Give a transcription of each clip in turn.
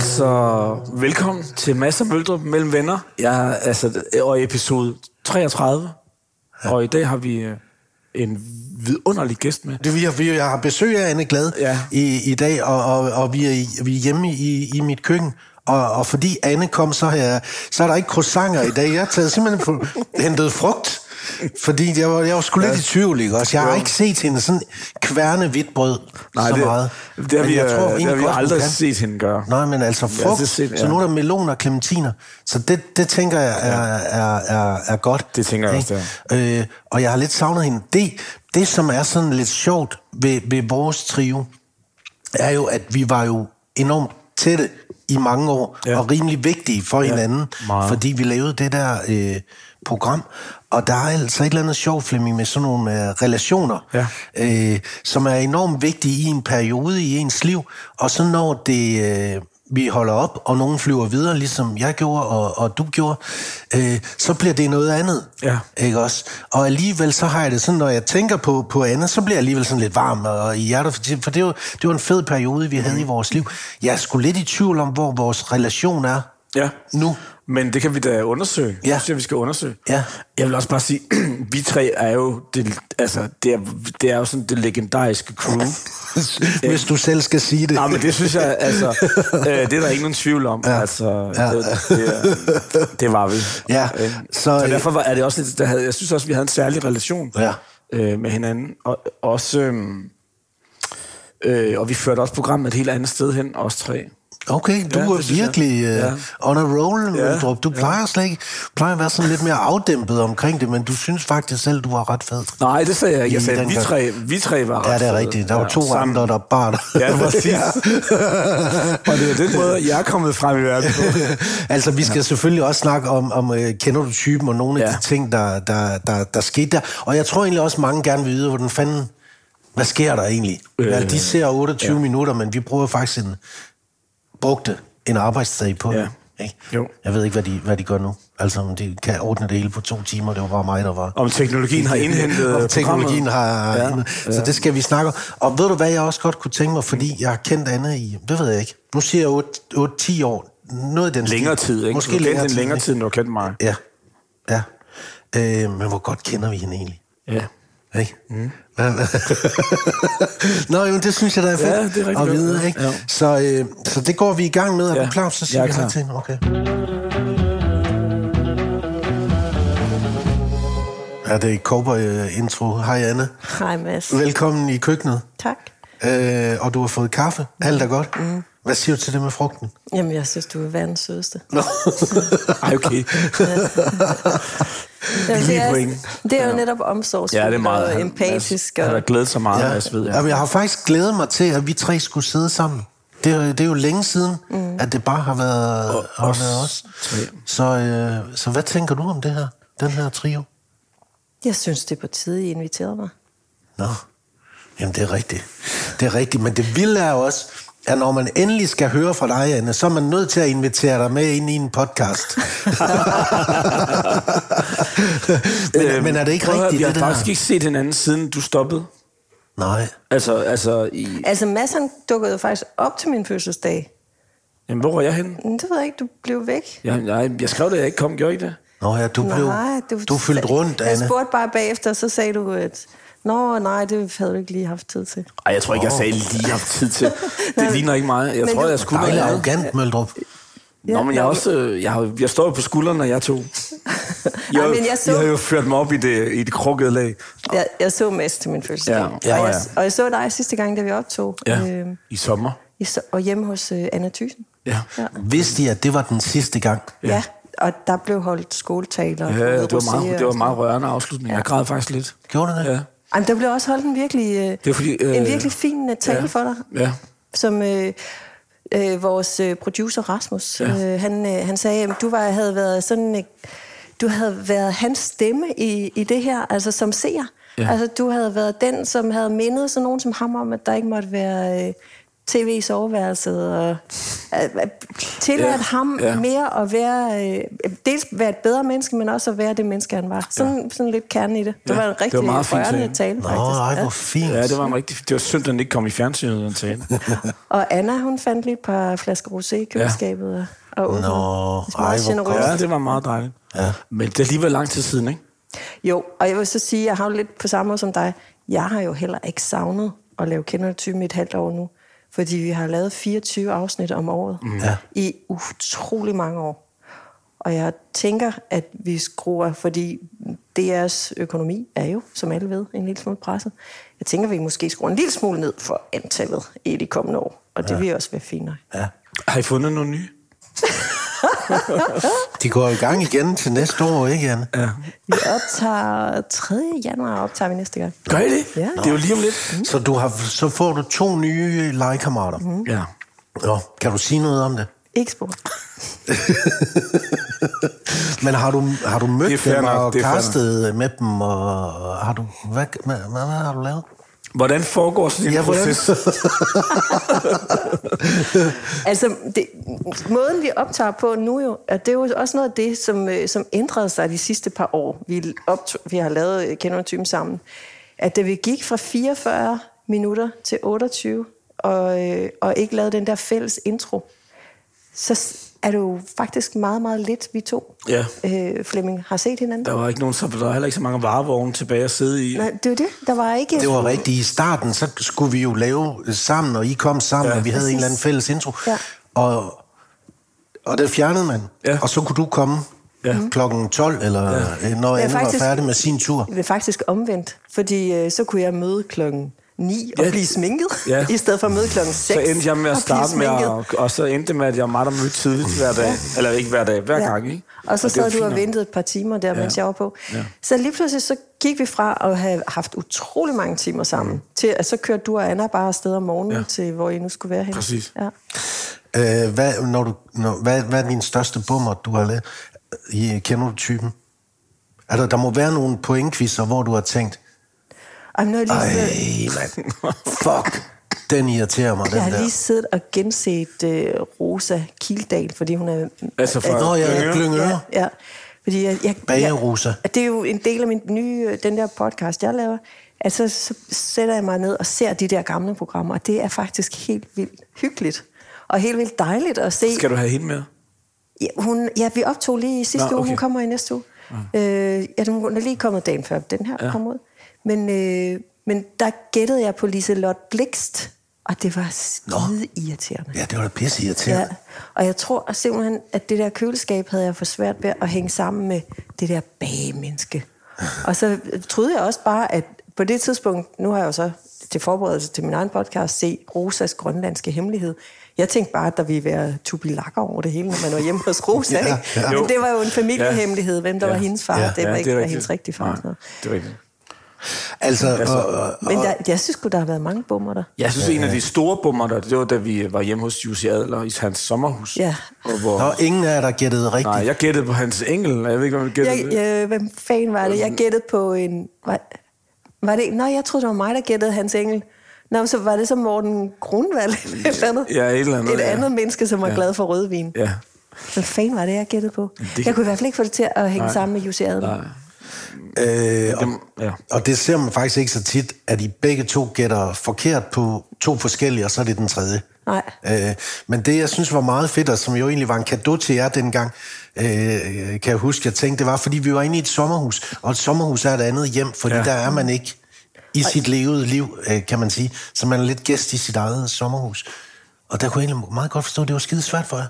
Altså, velkommen til Masser Møldrup mellem venner. Jeg er altså, og episode 33. Ja. Og i dag har vi øh, en vidunderlig gæst med. Det, vi, har, vi jeg har besøg af Anne Glad Ja. i, i dag, og, og, og vi, er, i- vi er hjemme i, i mit køkken. Og, og fordi Anne kom, så, jeg, så er der ikke croissanter i dag. Jeg har taget simpelthen hentet frugt. Fordi jeg var, jeg var sgu lidt i tvivl, ikke også? Jeg har ikke set hende sådan kværne hvidt brød Nej, så det, meget. det har vi, jeg øh, tror det har vi godt, aldrig kan. set hende gøre. Nej, men altså frugt, altid set, ja. så nu er der melon og clementiner. Så det, det tænker jeg er, er, er, er godt. Det tænker jeg Ikke? også, Øh, og jeg har lidt savnet hende. Det, det, som er sådan lidt sjovt ved, ved vores trio, er jo, at vi var jo enormt tætte i mange år, Ja. ja. og rimelig vigtige for ja, hinanden, meget. fordi vi lavede det der øh, program. Og der er altså et eller andet sjovt, Flemming, med sådan nogle øh, relationer, Ja. øh, som er enormt vigtige i en periode i ens liv, og så når det... Øh, vi holder op, og nogen flyver videre, ligesom jeg gjorde, og, og du gjorde, øh, så bliver det noget andet. Ja. Ikke også? Og alligevel så har jeg det sådan, når jeg tænker på, på Anna, så bliver jeg alligevel sådan lidt varm og i hjertet, for, for det, var, det var en fed periode, vi havde i vores liv. Jeg er sgu lidt i tvivl om, hvor vores relation er Ja. nu. Men det kan vi da undersøge. Ja. Det synes jeg, vi skal undersøge. Ja. Jeg vil også bare sige, vi tre er jo det, altså, det er, det er jo sådan det legendariske crew. Hvis du selv skal sige det. Nej, men det synes jeg, altså, øh, det er der ikke nogen tvivl om. Ja. Altså, Ja. det, det, det var vi. Ja, Øh, så, Så, øh, derfor var, er det også lidt, der havde, jeg synes også, vi havde en særlig relation Ja. øh, med hinanden. Og også, øhm, øh, og vi førte også programmet et helt andet sted hen, os tre. Okay, du Ja, ja, er virkelig uh, Ja. on a roll, Ja, ja, Du plejer slet ikke plejer at være sådan lidt mere afdæmpet omkring det, men du synes faktisk selv, du var ret fed. Nej, det sagde jeg ikke. Jeg sagde, vi tre, vi tre var Ja, det er fede. rigtigt. Der var Ja, to sammen. andre, der bar dig. Ja, præcis. og det er den måde, jeg er kommet frem i verden på. altså, vi skal selvfølgelig også snakke om, om uh, kender du typen, og nogle af Ja. de ting, der, der, der, der skete der. Og jeg tror egentlig også, mange gerne vil vide, hvordan fanden, hvad sker der egentlig? Øh, ja, de ser 28 ja. minutter, men vi bruger faktisk en, brugte en arbejdsdag på Ja. Ikke? Jo. Jeg ved ikke, hvad de, hvad de gør nu. Altså, om de kan ordne det hele på to timer. Det var bare mig, der var... Om teknologien har indhentet Om teknologien har... Ja, Ja, så det skal vi snakke om. Og ved du, hvad jeg også godt kunne tænke mig, fordi jeg har kendt Anne i... Det ved jeg ikke. Nu siger jeg 8-10 år. Noget den Længere stil. tid, ikke? Måske du længere tid. længere tid, end du har kendt mig. Ja. Ja. Øh, men hvor godt kender vi hende egentlig? Ja. Ikke? Mm. Nå, jo, det synes jeg, der er fedt Ja, det er at godt. vide. Ikke? Ja. Så, øh, så det går vi i gang med. Er Ja, du klar? Så siger jeg er vi hej klar. til hende. Okay. Ja, det er Cowboy-intro. Hej, Anne. Hej Mads. Velkommen i køkkenet. Tak. Øh, og du har fået kaffe. Alt er godt. Mm. Hvad siger du til det med frugten? Jamen, jeg synes, du er verdens sødeste. Nå. Ej, okay. Jamen, det, er, point. det er jo netop omsorgsfuldt Ja, det er meget. og Han- empatisk. Han Og, har glædet sig meget, Ja. ja. ved jeg. Jamen, jeg har faktisk glædet mig til, at vi tre skulle sidde sammen. Det er, det er jo længe siden, mm. at det bare har været, Og har os været os. Så, øh, så hvad tænker du om det her? Den her trio? jeg synes, det er på tide, I inviterede mig. Nå, jamen det er rigtigt. Det er rigtigt, men det vilde er jo også, at når man endelig skal høre fra dig, Anne, så er man nødt til at invitere dig med ind i en podcast. men, men er det ikke at høre, rigtigt, Vi har det der? faktisk ikke set hinanden, siden du stoppede. Nej. Altså, altså i... Altså, Mads han dukkede jo faktisk op til min fødselsdag. Jamen, hvor var jeg henne? Men det ved jeg ikke, du blev væk. Jeg, jeg, jeg skrev det, jeg ikke kom. Gjorde I ikke det? Nå ja, du blev... nej, du, du fyldte rundt, Jeg Anne. spurgte bare bagefter, så sagde du, at Nå, nej, det havde du ikke lige haft tid til. Ej, jeg tror ikke, jeg sagde lige haft tid til. Det ligner ikke mig. Jeg Men tror, du- jeg skulle være arrogant, Møldrup. Nå, men jeg, også, øh, jeg, har, jeg står jo på skuldrene, når jeg to. I, har, men jeg så- I har jo ført mig op i det, i det krukkede lag. Jeg, jeg så Mads til min fødselsdag. Ja, ja, og, ja. jeg, og jeg så dig sidste gang, da vi optog. Ja, øhm, i sommer. i så, og hjemme hos øh, Anna Thyssen. Ja. Ja. Vidste I, at det var den sidste gang? Ja. ja. Og der blev holdt skoletaler. og Ja, det var meget, og det var meget rørende afslutning. Jeg græd faktisk lidt. Gjorde du det? Ja. Jamen, der blev også holdt en virkelig, øh, Det er fordi, øh, en virkelig fin øh, tale ja. for dig, Ja. som øh, øh, vores øh, producer Rasmus, Ja. øh, han, øh, han sagde, at du var, havde været sådan, øh, du havde været hans stemme i, i det her, altså som seer. Ja. Altså, du havde været den, som havde mindet sådan nogen som ham om, at der ikke måtte være øh, tv i soveværelset, og øh, tilladt Ja, ham ja. mere at være, øh, dels være et bedre menneske, men også at være det menneske, han var. Sådan, sådan lidt kerne i det. Det Ja, var en det var rigtig meget fint rørende tale. tale, Nå, faktisk. ej, Ja. hvor fint. Ja, det var en rigtig... Det var synd, at den ikke kom i fjernsynet, den tale. Og Anna, hun fandt lige et par flasker rosé i køleskabet. Ja. Og åbnede. Nå, Det ej, hvor generøst. Ja, det var meget dejligt. Ja. Men det er alligevel lang tid siden, ikke? Jo, og jeg vil så sige, jeg har jo lidt på samme måde som dig. Jeg har jo heller ikke savnet at lave kender du typen i et halvt år nu. Fordi vi har lavet 24 afsnit om året mm. Ja. i utrolig mange år. Og jeg tænker, at vi skruer, fordi DR's økonomi er jo, som alle ved, en lille smule presset. Jeg tænker, at vi måske skruer en lille smule ned for antallet i de kommende år. Og det ja. vil også være fint. Ja. Har I fundet nogle nye? De går i gang igen til næste år, ikke, Anne? Ja. Vi optager 3. januar, optager vi næste gang. Gør I det? Ja. Det er jo lige om lidt. Så, du har, så får du to nye legekammerater. Mm. Ja. Nå, kan du sige noget om det? Ikke spor. Men har du, har du mødt dem nok, og castet med dem, og har du, hvad, hvad, hvad, hvad har du lavet? Hvordan foregår sådan en Ja, proces? Altså, det, måden vi optager på nu jo, at det er jo også noget af det, som, øh, som ændrede sig de sidste par år. Vi, optog, vi har lavet øh, Kender sammen. At da vi gik fra 44 minutter til 28, og, øh, og ikke lavede den der fælles intro, så er det jo faktisk meget, meget lidt, vi to, Ja. øh, Flemming, har set hinanden. Der var ikke nogen, så der var heller ikke så mange varevogne tilbage at sidde i. Nej, det var det. Der var ikke... Det var rigtigt. I starten, så skulle vi jo lave sammen, og I kom sammen, Ja. og vi havde en Præcis. eller anden fælles intro. Ja. Og, og det fjernede man. Ja. Og så kunne du komme Ja. klokken 12, eller ja. når Anne var færdig med sin tur. Det er faktisk omvendt, fordi øh, så kunne jeg møde klokken 9 og Ja. blive sminket, Ja. i stedet for at møde klokken 6 Så endte jeg med at og starte med, at, og så endte det med, at jeg var meget mødte tidligt hver dag. Eller ikke hver dag, hver Ja. gang, ikke? Og så var sad du og ventede et par timer der, mens Ja. jeg var på. Ja. Så lige pludselig så gik vi fra at have haft utrolig mange timer sammen, mm. til at så kørte du og Anna bare afsted om morgenen Ja. til, hvor I nu skulle være henne. Præcis. Ja. Øh, hvad, når du, når, hvad, hvad er din største bummer, du har lavet? I, kender du typen? Altså, der må være nogle pointquizzer, hvor du har tænkt, Ej, men nu har jeg lige ej, siddet, mand, fuck, den irriterer mig, den jeg har der. lige siddet og genset uh, Rosa Kildal, fordi hun er... Altså fra Nå, ja, Glyngøre? Glyngøre. Ja, ja. Fordi jeg, jeg, Bagerosa. Jeg, det er jo en del af min nye, øh, den der podcast, jeg laver. Altså, så sætter jeg mig ned og ser de der gamle programmer, og det er faktisk helt vildt hyggeligt. Og helt vildt dejligt at se. Skal du have hende med? Ja, hun, ja, vi optog lige i sidste Nå, uge, okay. hun kommer i næste uge. Ja. Øh, ja, hun er lige kommet dagen før den her ja. kom ud. Men, øh, men der gættede jeg på Liselott Blikst, og det var skide irriterende. Ja, det var da pisse irriterende. Ja, og jeg tror simpelthen, at det der køleskab havde jeg for svært ved at hænge sammen med det der bagemenneske. Og så troede jeg også bare, at på det tidspunkt, nu har jeg jo så til forberedelse til min egen podcast, se Rosas grønlandske hemmelighed. Jeg tænkte bare, at der ville være tubilakker over det hele, når man var hjemme hos Rosa. Ja, ikke? ja. Men det var jo en familiehemmelighed, hvem der Ja. var hendes far. Ja. Det var Ja, ikke er var rigtigt. hendes rigtige far. og Nej, sådan noget. det er rigtigt. Altså, Altså, og, og, Men der, jeg synes der har været mange bummer der. Jeg synes, en af de store bummer, der, det var, da vi var hjemme hos Jussi Adler i hans sommerhus. Ja. Og hvor, og ingen af jer, der gættede rigtigt. nej, jeg gættede på hans engel. Jeg ved ikke, jeg gættede Jeg, det. jeg, hvem fanden var det? Jeg gættede på en... Var, var det, nej, jeg troede, det var mig, der gættede Hans Engel. Nå, så var det så Morten Grunwald eller et eller andet. Ja, et eller andet, Et ja. andet menneske, som var Ja. glad for rødvin. Ja. Hvad fanden var det, jeg gættede på? Det- Jeg kunne i hvert fald ikke få det til at hænge Nej. sammen med Jussi Adler. Nej. Øh, og, Dem, ja. og det ser man faktisk ikke så tit, at I begge to gætter forkert på to forskellige, og så er det den tredje. Nej. Øh, men det, jeg synes var meget fedt, og som jo egentlig var en gave til jer dengang, øh, kan jeg huske, jeg tænkte, det var, fordi vi var inde i et sommerhus, og et sommerhus er et andet hjem, fordi Ja. der er man ikke i sit levede liv, øh, kan man sige. Så man er lidt gæst i sit eget sommerhus. Og der kunne jeg egentlig meget godt forstå, at det var skide svært for jer.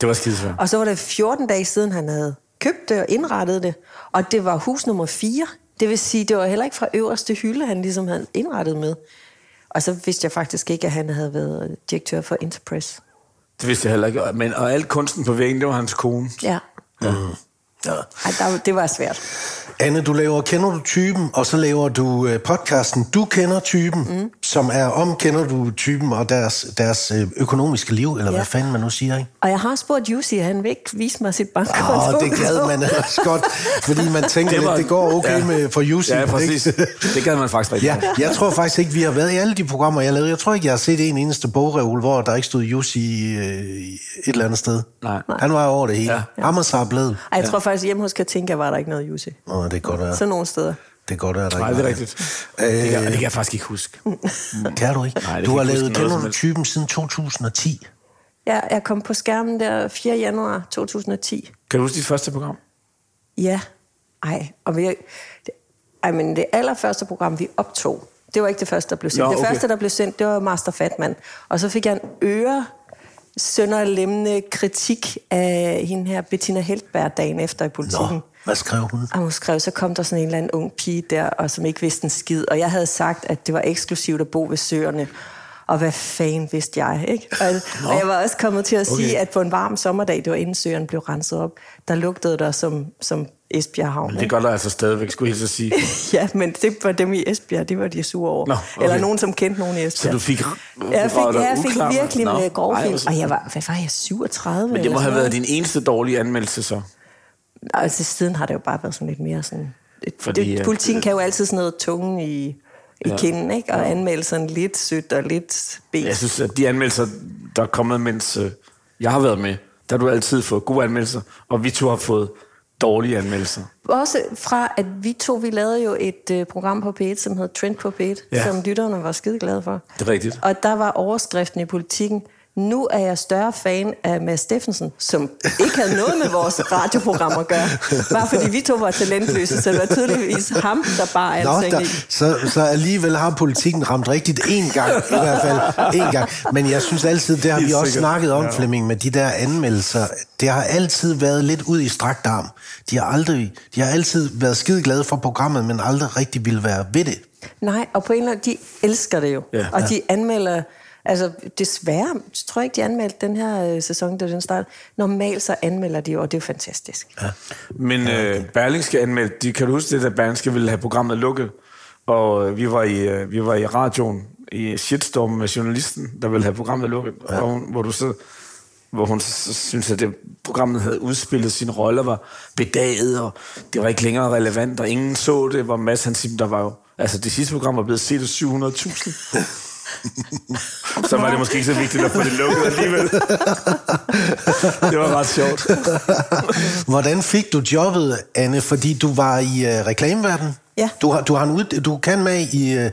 Det var skidesvært. Og så var det 14 dage siden, han havde købt det og indrettet det. Og det var hus nummer 4. Det vil sige, det var heller ikke fra øverste hylde, han ligesom havde indrettet med. Og så vidste jeg faktisk ikke, at han havde været direktør for Interpress. Det vidste jeg heller ikke. Men, og al kunsten på væggen, det var hans kone. Ja. Ja. Ej, der, det var svært. Anne, du laver Kender du typen, og så laver du øh, podcasten Du kender typen, mm. som er om Kender du typen og deres, deres øh, økonomiske liv, eller ja. hvad fanden man nu siger, ikke? Og jeg har spurgt Jussi, han vil ikke vise mig sit bankkonto. Åh, det gad man ellers godt, fordi man tænker det, var, lidt, det går okay ja. med for Jussi. Ja, præcis. ikke? Det gad man faktisk rigtig Ja, jeg tror faktisk ikke, vi har været i alle de programmer, jeg lavede. Jeg tror ikke, jeg har set en eneste bogreol, hvor der ikke stod Jussi øh, et eller andet sted. Nej. Han var over det hele. Ja. Amager blevet. Ej, jeg tror faktisk, hjemme hos Katinka var der ikke noget Jussi. Åh, det kan godt være. Sådan nogle steder. Det kan godt være, der Nej, ikke det er rigtigt. Det kan, det kan jeg faktisk ikke huske. Kan du ikke? Nej, det du har lavet Kender du typen siden 2010. Ja, jeg kom på skærmen der 4. januar 2010. Kan du huske dit første program? Ja. Ej, og vi... Ej, men det allerførste program, vi optog, det var ikke det første, der blev sendt. Nå, Det okay. første, der blev sendt, det var Master Fatman. Og så fik jeg en øre sønderlemmende kritik af hende her Bettina Heltberg dagen efter i politikken. Nå, hvad skrev hun? Og hun skrev, så kom der sådan en eller anden ung pige der, og som ikke vidste en skid. Og jeg havde sagt, at det var eksklusivt at bo ved søerne. Og hvad fanden vidste jeg, ikke? Og, og jeg var også kommet til at sige, Okay. at på en varm sommerdag, det var inden søerne blev renset op, der lugtede der som, som Esbjerg Havn. Men det gør der altså stadigvæk, skulle jeg at sige. Ja, men det var dem i Esbjerg, det var de sure over. Nå, okay. Eller nogen, som kendte nogen i Esbjerg. Så du fik... jeg fik, jeg fik uklar, virkelig Nå. med grove Ej, film. hvor så- Og jeg var, hvad var jeg, 37? Men det må have været din eneste dårlige anmeldelse så. Altså, siden har det jo bare været sådan lidt mere sådan... Fordi, Fordi, det, at- politikken kan jo altid sådan noget tunge i, i Ja. ja. kinden, ikke? Og anmelde sådan lidt sødt og lidt ben. Jeg synes, at de anmeldelser, der er kommet, mens øh, jeg har været med, der har du altid fået gode anmeldelser, og vi to har fået dårlige anmeldelser. Også fra, at vi to, vi lavede jo et uh, program på P1, som hed Trend på P1, Ja. ja. som lytterne var skide glade for. Det er rigtigt. Og der var overskriften i politikken, nu er jeg større fan af Mads Steffensen, som ikke havde noget med vores radioprogram at gøre. Bare fordi vi to var talentløse, så det var tydeligvis ham, der bare Nå, altså der, så, så alligevel har politikken ramt rigtigt én gang, i hvert fald én gang. Men jeg synes altid, det har vi også snakket om, Flemming, med de der anmeldelser. Det har altid været lidt ud i strakt arm. De har, aldrig, de har altid været skide glade for programmet, men aldrig rigtig ville være ved det. Nej, og på en eller anden de elsker det jo. Ja. Ja. Og de anmelder... Altså, desværre tror jeg ikke, de anmeldte den her øh, sæson, da den startede. Normalt så anmelder de jo, og det er jo fantastisk. Ja. Men øh, Berlingske anmeldte, de, kan du huske det, da Berlingske ville have programmet lukket? Og øh, vi var i, øh, vi var i radioen i shitstorm med journalisten, der ville have programmet lukket. Ja. Og hun, hvor du så hvor hun synes, at det programmet havde udspillet sin rolle, var bedaget, og det var ikke længere relevant, og ingen så det, hvor Mads han siger, der var jo, altså det sidste program var blevet set af 700.000. så var det måske ikke så vigtigt at få det lukket alligevel. det var ret sjovt. Hvordan fik du jobbet, Anne? Fordi du var i øh, reklameverdenen. Ja. Du, har, du, har en ud, du kan med i øh,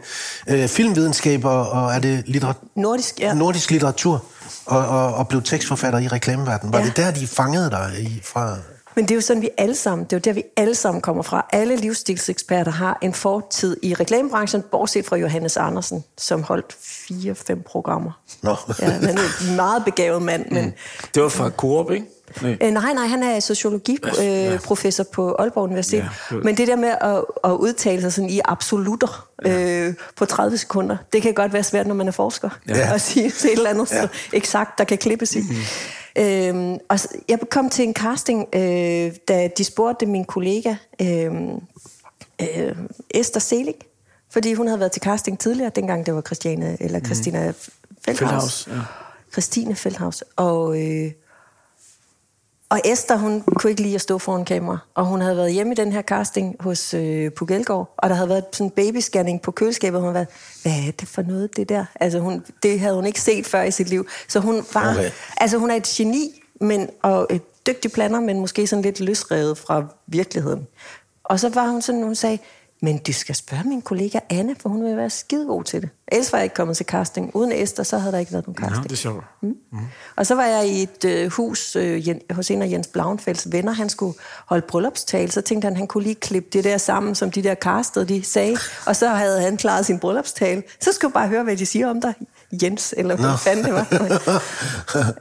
øh, filmvidenskab og, og er det litteratur? Nordisk, ja. nordisk litteratur og, og, og blev tekstforfatter i reklameverdenen. Var. Ja. det der, de fangede dig i, fra? Men det er jo sådan, vi alle sammen, det er jo der, vi alle sammen kommer fra. Alle livsstilseksperter har en fortid i reklamebranchen, bortset fra Johannes Andersen, som holdt fire-fem programmer. Nå. Ja, han er en meget begavet mand, men... Det var fra Coop, ikke? Nej. Øh, nej, nej, han er sociologiprofessor øh, professor på Aalborg Universitet. Ja, Ja, Men det der med at, at udtale sig sådan i absolutter øh, på 30 sekunder, det kan godt være svært, når man er forsker. Ja. Ja. At sige til et eller andet ja. eksakt, der kan klippes i. Mhm. Mm-hmm. Øhm, og så, jeg kom til en casting, øh, da de spurgte min kollega øh, øh, Esther Selig, fordi hun havde været til casting tidligere, dengang det var Christiane, eller Christina mm. Feldhaus. Feldhaus, ja. Christine Feldhaus. Og, øh, og Esther, hun kunne ikke lide at stå foran kamera. Og hun havde været hjemme i den her casting hos øh, Puk Elgård, og der havde været sådan en babyscanning på køleskabet, og hun været, hvad er det for noget, det der? Altså, hun, det havde hun ikke set før i sit liv. Så hun var, Okay. altså hun er et geni, men, og et dygtig planer, men måske sådan lidt løsrevet fra virkeligheden. Og så var hun sådan, hun sagde, men du skal spørge min kollega Anne, for hun vil være skidegod til det. Ellers var jeg ikke kommet til casting. Uden Esther, så havde der ikke været nogen Ja, casting. det er sjovt. Mm. Og så var jeg i et øh, hus øh, hos en af Jens Blauenfelds venner. Han skulle holde bryllupstale. Så tænkte han, han kunne lige klippe det der sammen, som de der castede, de sagde. Og så havde han klaret sin bryllupstale. Så skulle jeg bare høre, hvad de siger om dig, Jens, eller hvad fanden det var.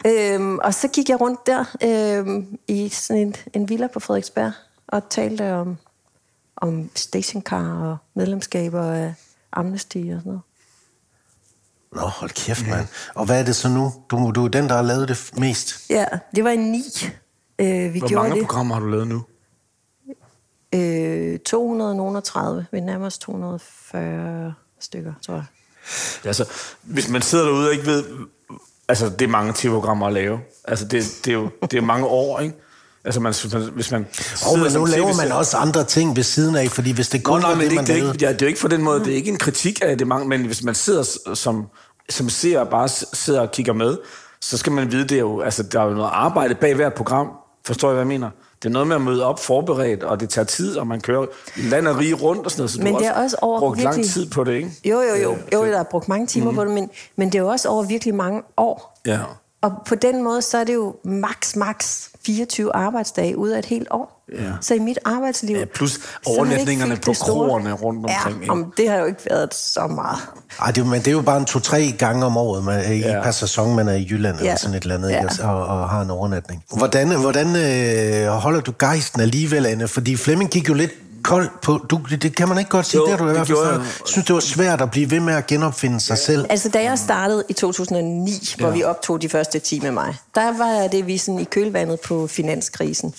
øhm, og så gik jeg rundt der øhm, i sådan en, en villa på Frederiksberg og talte om, om stationcar og medlemskaber af Amnesty og sådan noget. Nå, hold kæft, mand. Og hvad er det så nu? Du, du er den, der har lavet det mest. Ja, det var en ni. Øh, vi Hvor gjorde mange det. programmer har du lavet nu? Øh, 230. Vi nærmer os 240 stykker, tror jeg. Altså, hvis man sidder derude og ikke ved... Altså, det er mange tv-programmer at lave. Altså, det, det, er jo det er mange år, ikke? Altså, man, hvis man, Og men som nu laver man også andre ting ved siden af, fordi hvis det kun nej, men det, man det, er ikke, ja, det er jo ikke på den måde, det er ikke en kritik af det mange, men hvis man sidder som, som ser bare sidder og kigger med, så skal man vide, det er jo, altså, der er jo noget arbejde bag hvert program. Forstår I, hvad jeg mener? Det er noget med at møde op forberedt, og det tager tid, og man kører land og rige rundt og sådan noget, så Men du det er også over brugt lang virkelig- tid på det, ikke? Jo, jo, jo. Jo der er brugt mange timer mm. på det, men, men det er jo også over virkelig mange år. Ja. Og på den måde, så er det jo max, max 24 arbejdsdage ud af et helt år. Ja. Så i mit arbejdsliv... Ja, plus ikke overnatningerne på kroerne rundt omkring, Ja, ikke? om, det har jo ikke været så meget. Ej, det, men det er jo bare en to-tre gange om året, man, i Ja. per sæson, man er i Jylland ja. Eller sådan et eller andet, Ja. ja. og, og har en overnatning. Hvordan, hvordan øh, holder du gejsten alligevel, Anne? Fordi Flemming gik jo lidt kold på... Du, det, kan man ikke godt sige, Jo, det har du i det hvert fald jeg. Synes, det var svært at blive ved med at genopfinde sig selv. Altså, da jeg startede i 2009, ja. hvor vi optog de første 10 med mig, der var det vi sådan i kølvandet på finanskrisen.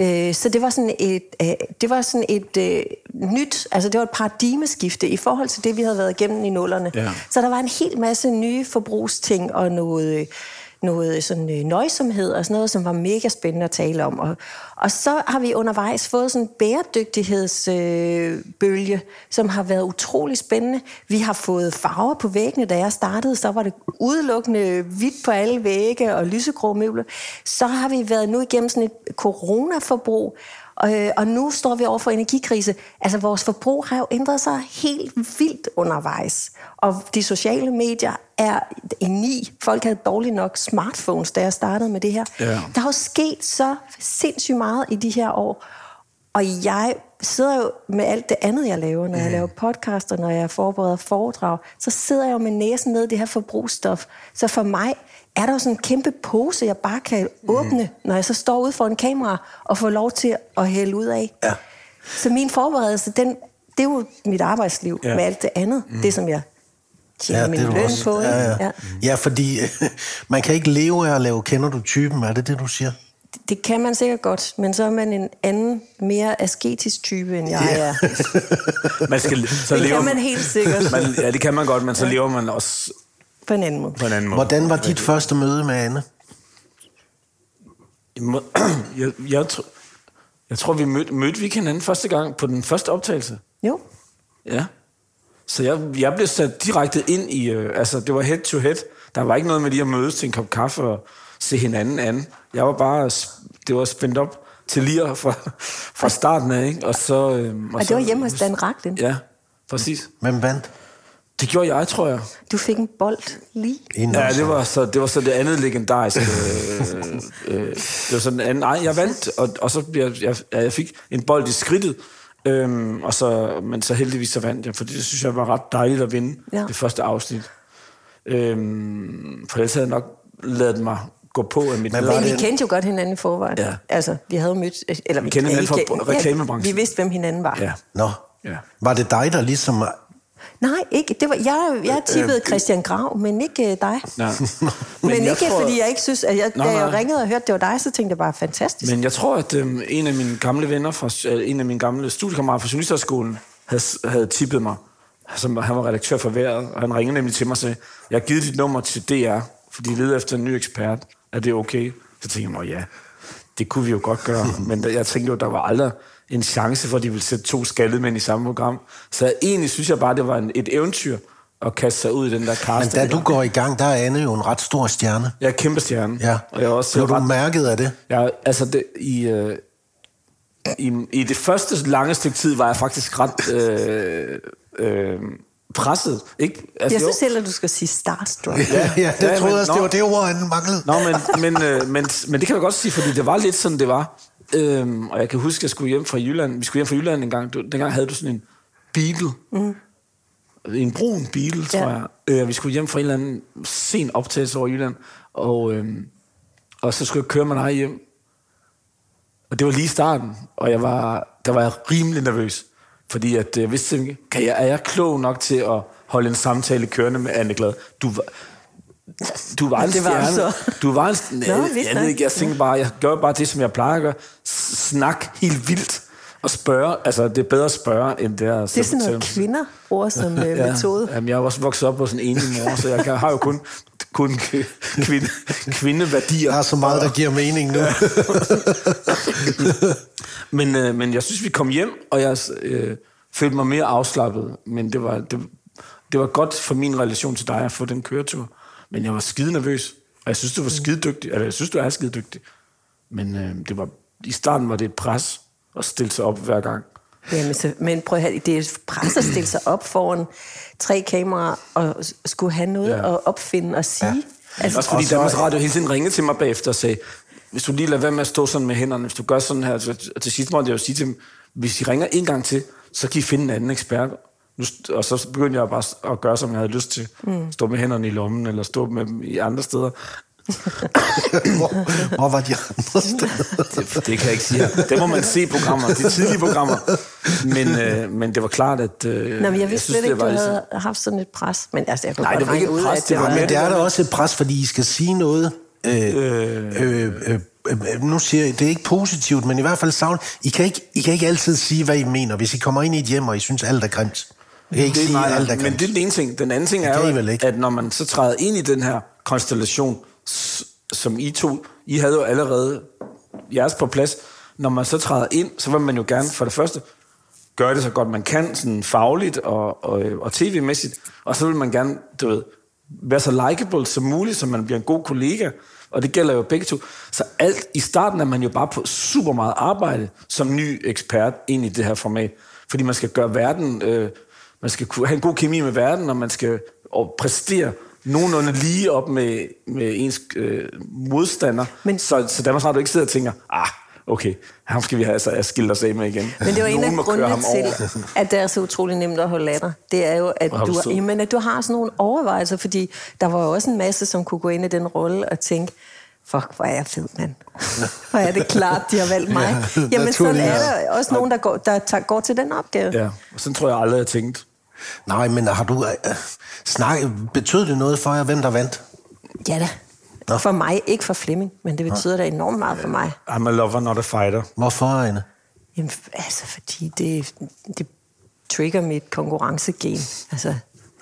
Øh, Så det var sådan et, øh, det var sådan et øh, nyt, altså det var et paradigmeskifte i forhold til det, vi havde været igennem i nullerne. Ja. Så der var en hel masse nye forbrugsting og noget, øh, noget øh, sådan øh, nøjsomhed og sådan noget, som var mega spændende at tale om. Og, og så har vi undervejs fået sådan en bæredygtighedsbølge, øh, som har været utrolig spændende. Vi har fået farver på væggene. Da jeg startede, så var det udelukkende hvidt på alle vægge og lysegrå møbler. Så har vi været nu igennem sådan et coronaforbrug, og, øh, og nu står vi over for energikrise. Altså, vores forbrug har jo ændret sig helt vildt undervejs. Og de sociale medier er en ni. Folk havde dårligt nok smartphones, da jeg startede med det her. Ja. Der har jo sket så sindssygt meget i de her år. Og jeg sidder jo med alt det andet, jeg laver. Når jeg laver podcaster, når jeg forbereder foredrag, så sidder jeg jo med næsen ned i det her forbrugsstof. Så for mig er der sådan en kæmpe pose, jeg bare kan åbne, når jeg så står ude for en kamera og får lov til at hælde ud af. Ja. Så min forberedelse, den, det er jo mit arbejdsliv Ja. med alt det andet. Mm. Det, som jeg tjener ja, min er løn også. på. Ja, ja. Ja. ja, fordi man kan ikke leve af at lave kender du typen, er det det, du siger? Det kan man sikkert godt, men så er man en anden, mere asketisk type, end jeg Ja. er. Man skal, så Det lever kan man helt sikkert. Man, ja, det kan man godt, men så lever man også På en anden måde. på en anden måde. Hvordan var dit første møde med Anne? Jeg, jeg, jeg, tr- jeg tror, vi mødte, mødte vi hinanden første gang på den første optagelse. Jo. Ja. Så jeg, jeg blev sat direkte ind i... Øh, altså, det var head to head. Der var ikke noget med lige at mødes til en kop kaffe og se hinanden an. Jeg var bare... Det var spændt op til lige fra, fra starten af, ikke? Og så... Øh, Og det så, var hjemme hos Dan Racklin. Ja, præcis. Hvem vandt? Det gjorde jeg, tror jeg. Du fik en bold lige. Inden Ja, det var så det, var så det andet legendariske. øh, øh, det var sådan en anden, nej, jeg vandt, og, og så blev jeg, jeg, ja, jeg fik en bold i skridtet, øhm, og så, men så heldigvis så vandt jeg, for det synes jeg var ret dejligt at vinde Ja. det første afsnit. Øhm, for ellers havde jeg nok lavet mig gå på af mit Men Men vi kendte jo godt hinanden i forvejen. Ja. Altså, vi havde mødt... Eller, Vi kendte hinanden fra reklamebranchen. Vi vidste, hvem hinanden var. Ja, Nå. ja. Var det dig, der ligesom... Nej, ikke. Det var, jeg, jeg tippede Christian Grav, men ikke uh, dig. ja. Men, men ikke, tror- fordi jeg ikke synes... At jeg, Nej, da jeg nej. ringede og hørte, det var dig, så tænkte jeg bare, fantastisk. Men jeg tror, at øhm, en af mine gamle venner, fra, øh, en af mine gamle studiekammerater fra Journalisterskolen, havde, havde tippet mig. Som, han var redaktør for Været, og han ringede nemlig til mig og sagde, jeg har givet dit nummer til DR, fordi de leder efter en ny ekspert. Er det okay? Så tænkte jeg, "Nå ja, det kunne vi jo godt gøre. Men jeg tænkte jo, der var aldrig en chance for, at de ville sætte to skaldede mænd i samme program. Så egentlig synes jeg bare, det var en, et eventyr at kaste sig ud i den der Men cast. da du går i gang, der er Anne jo en ret stor stjerne. Jeg er kæmpe stjerne. Ja. Og jeg også Blev du ret- mærket af det? Ja, altså det, i, øh, i, i det første lange stykke tid var jeg faktisk ret øh, øh, presset. Ikke? Altså, jeg jo. synes heller, du skal sige starstruck. Ja, ja det Ja, troede men- jeg også, det var det ord, han manglede. Nå, men, men, øh, men, men det kan jeg godt sige, fordi det var lidt sådan, det var. Øhm, og jeg kan huske, at jeg skulle hjem fra Jylland. Vi skulle hjem fra Jylland en gang. Du, dengang havde du sådan en Beetle. Mm. En brun Beetle, tror Ja. jeg. Øh, vi skulle hjem fra en eller anden sen optagelse over Jylland. Og, øhm, og så skulle jeg køre med dig hjem. Og det var lige starten. Og jeg var, der var jeg rimelig nervøs. Fordi at, øh, jeg vidste simpelthen kan jeg, er jeg klog nok til at holde en samtale kørende med Anne Glad? Du du var en Det var du stjerne. så. Du var en st- Nå, jeg, jeg, ved ikke, jeg tænkte bare, jeg gør bare det, som jeg plejer at gøre. Snak helt vildt. at spørge, altså det er bedre at spørge, end det er Det er sådan noget fortælle. kvinderord som øh, metode. Jamen, jeg er også vokset op hos en enig mor, så jeg kan, har jo kun, kun kvinde, kvindeværdier. Der er så meget, der giver mening nu. Men, øh, men jeg synes, vi kom hjem, og jeg øh, følte mig mere afslappet. Men det var, det, det var godt for min relation til dig at få den køretur. Men jeg var skide nervøs, og jeg synes, du var skide dygtig. Eller jeg synes, du er skide dygtig. Men øh, det var, i starten var det et pres at stille sig op hver gang. Jamen, så, men prøv at høre, det er et pres at stille sig op foran tre kameraer og skulle have noget Ja. at opfinde og sige. Ja. Altså, Også fordi Og så- Danmarks Radio hele tiden ringede til mig bagefter og sagde, hvis du lige lader være med at stå sådan med hænderne, hvis du gør sådan her, så, og til sidst måtte jeg jo sige til dem, hvis I ringer en gang til, så kan I finde en anden ekspert. Nu, og så begyndte jeg bare at gøre, som jeg havde lyst til. Mm. Stå med hænderne i lommen, eller stå med dem i andre steder. hvor, hvor var de andre steder? Det, det kan jeg ikke sige. Det må man se i programmer, de tidlige programmer. Men, øh, men det var klart, at... Øh, Nå, men jeg vidste synes, slet ikke, det du var havde haft sådan et pres. Men altså, jeg kunne Nej, det var ikke et ud, pres, at det det var Men det er der også et pres, fordi I skal sige noget. Øh, øh, øh, øh, øh, nu siger jeg, det er ikke positivt, men i hvert fald savn. I kan, ikke, I kan ikke altid sige, hvad I mener, hvis I kommer ind i et hjem, og I synes, alt er grimt. I kan ikke det, sige, nej, alt er nej, grimt. men det er den ene ting. Den anden ting er kan I jo, at når man så træder ind i den her konstellation, som I to, I havde jo allerede jeres på plads, når man så træder ind, så vil man jo gerne for det første gøre det så godt man kan, sådan fagligt og, og, og tv-mæssigt, og så vil man gerne, du ved, være så likable som muligt, så man bliver en god kollega, og det gælder jo begge to. Så alt, i starten er man jo bare på super meget arbejde som ny ekspert ind i det her format, fordi man skal gøre verden, øh, man skal kunne have en god kemi med verden, og man skal og præstere nogenlunde lige op med, med ens øh, modstander, Men, så, så Danmarks Radio ikke sidder og tænker, ah, okay, ham skal vi have altså, skilt os af med igen. Men det var en af grundene til, at det er så utrolig nemt at holde af dig. Det er jo, at du du, sød. jamen, at du har sådan nogle overvejelser, fordi der var jo også en masse, som kunne gå ind i den rolle og tænke, fuck, hvor er jeg fed, mand. Hvor er det klart, de har valgt mig. Ja, Jamen, sådan naturligt, er der også nogen, der går, der tager, går til den opgave. Ja, og sådan tror jeg aldrig, jeg har tænkt. Nej, men har du øh, snakket, betød det noget for jer, hvem der vandt? Ja da. Nå. For mig, ikke for Flemming, men det betyder da enormt meget for mig. I'm a lover, not a fighter. Hvorfor, Anne? Jamen, altså, fordi det, det trigger mit konkurrencegen. Altså,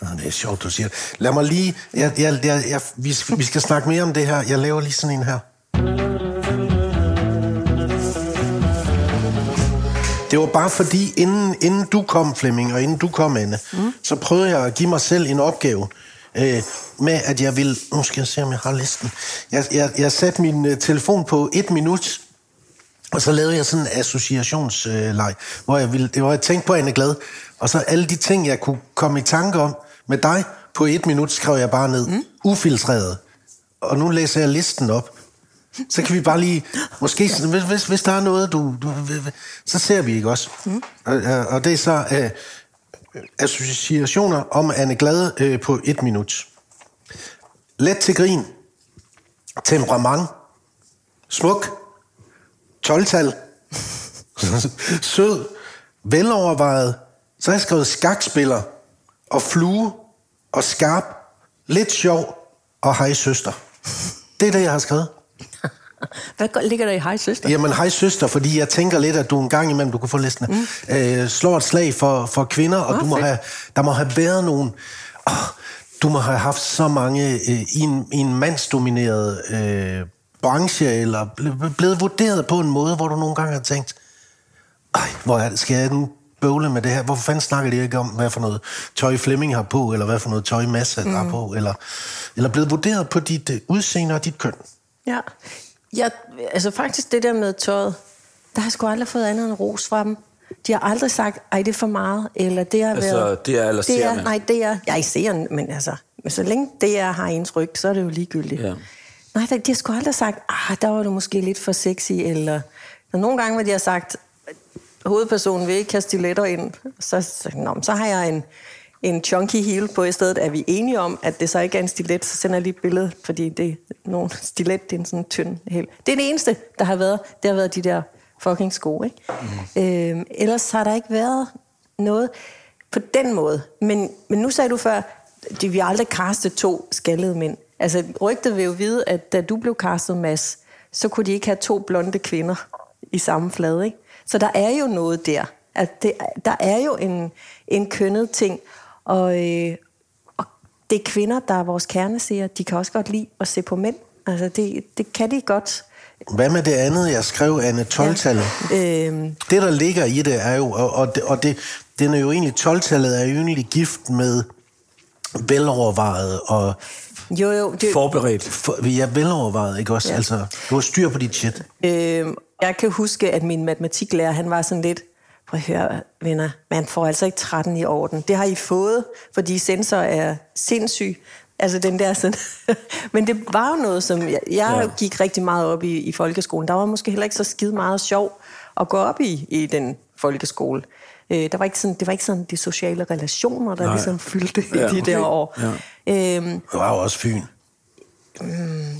Nå, det er sjovt, du siger. Lad mig lige... Jeg, jeg, jeg, jeg, vi, skal- vi skal snakke mere om det her. Jeg laver lige sådan en her. Det var bare fordi, inden, inden du kom, Flemming, og inden du kom, Anne, mm. så prøvede jeg at give mig selv en opgave øh, med, at jeg vil... Nu skal jeg se, om jeg har listen. Jeg, jeg, jeg satte min øh, telefon på et minut, og så lavede jeg sådan en associationsleg, hvor jeg, ville, hvor jeg tænkte på Anne Glad, og så alle de ting, jeg kunne komme i tanke om med dig, på et minut skrev jeg bare ned. Mm. Ufiltreret. Og nu læser jeg listen op. Så kan vi bare lige... Måske, hvis, hvis, hvis der er noget, du... du så ser vi ikke også. Mm. Og, og- og det er så øh, associationer om Anne Glad øh, på et minut. Let til grin. Temperament. Smuk. 12-tal. Sød. Velovervejet. Så har jeg skrevet skakspiller. Og flue. Og skarp. Lidt sjov. Og hej søster. Det er det, jeg har skrevet. Hvad ligger der i hej, søster? Jamen, hej søster, fordi jeg tænker lidt, at du en gang imellem, du kan få listen, mm. øh, slår et slag for, for kvinder, og Ah, du må fedt. have, der må have været nogen... Oh, du må have haft så mange øh, i, en, i en mandsdomineret øh, branche, eller ble- blevet vurderet på en måde, hvor du nogle gange har tænkt, ej, hvor er det, skal jeg nu bøvle med det her? Hvorfor fanden snakker de ikke om, hvad for noget tøj Flemming har på, eller hvad for noget tøj Mads mm. har på, eller, eller blevet vurderet på dit øh, udseende og dit køn? Ja. Jeg, altså faktisk det der med tøjet, der har jeg sgu aldrig fået andet end ros fra dem. De har aldrig sagt, ej, det er for meget, eller det har Altså, været... det er eller det er? Nej, det er... Jeg ser men altså... Men så længe det er har ens ryg, så er det jo ligegyldigt. Ja. Nej, de har sgu aldrig sagt, ah, der var du måske lidt for sexy, eller... Og nogle gange, hvor de har sagt, hovedpersonen vil ikke have stiletter ind, så, så, nå, så har jeg en, en chunky heel på i stedet. Er vi enige om, at det så ikke er en stilet, så sender jeg lige et billede, fordi det er nogle stilet, det er en sådan tynd hæl. Det er det eneste, der har været. Det har været de der fucking sko, ikke? Mm. Øhm, ellers har der ikke været noget på den måde. Men, men nu sagde du før, de vi aldrig castet to skaldede mænd. Altså, rygtet vil jo vide, at da du blev castet, Mads, så kunne de ikke have to blonde kvinder i samme flade, ikke? Så der er jo noget der. At det, der er jo en, en kønnet ting, og, øh, og det er kvinder, der er vores kerneseere. De kan også godt lide at se på mænd. Altså, det, det kan de godt. Hvad med det andet, jeg skrev, Anne, 12-tallet? Ja. Øhm. Det, der ligger i det, er jo, og, og, det, og det, den er jo egentlig, 12-tallet er jo egentlig gift med velovervejet og jo, jo, det, forberedt. For, vi er velovervejet, ikke også? Ja. Altså, du har styr på dit shit. Øh, jeg kan huske, at min matematiklærer, han var sådan lidt, prøv at høre, venner, man får altså ikke 13 i orden. Det har I fået, fordi sensor er sindssyg. Altså den der sådan... Men det var jo noget, som... Jeg, jeg ja. gik rigtig meget op i, i folkeskolen. Der var måske heller ikke så skide meget sjov at gå op i, i den folkeskole. Øh, der var ikke sådan, det var ikke sådan de sociale relationer, der Nej. ligesom fyldte ja, i de okay. der år. Ja. Øhm, det var jo også Fyn. Mm,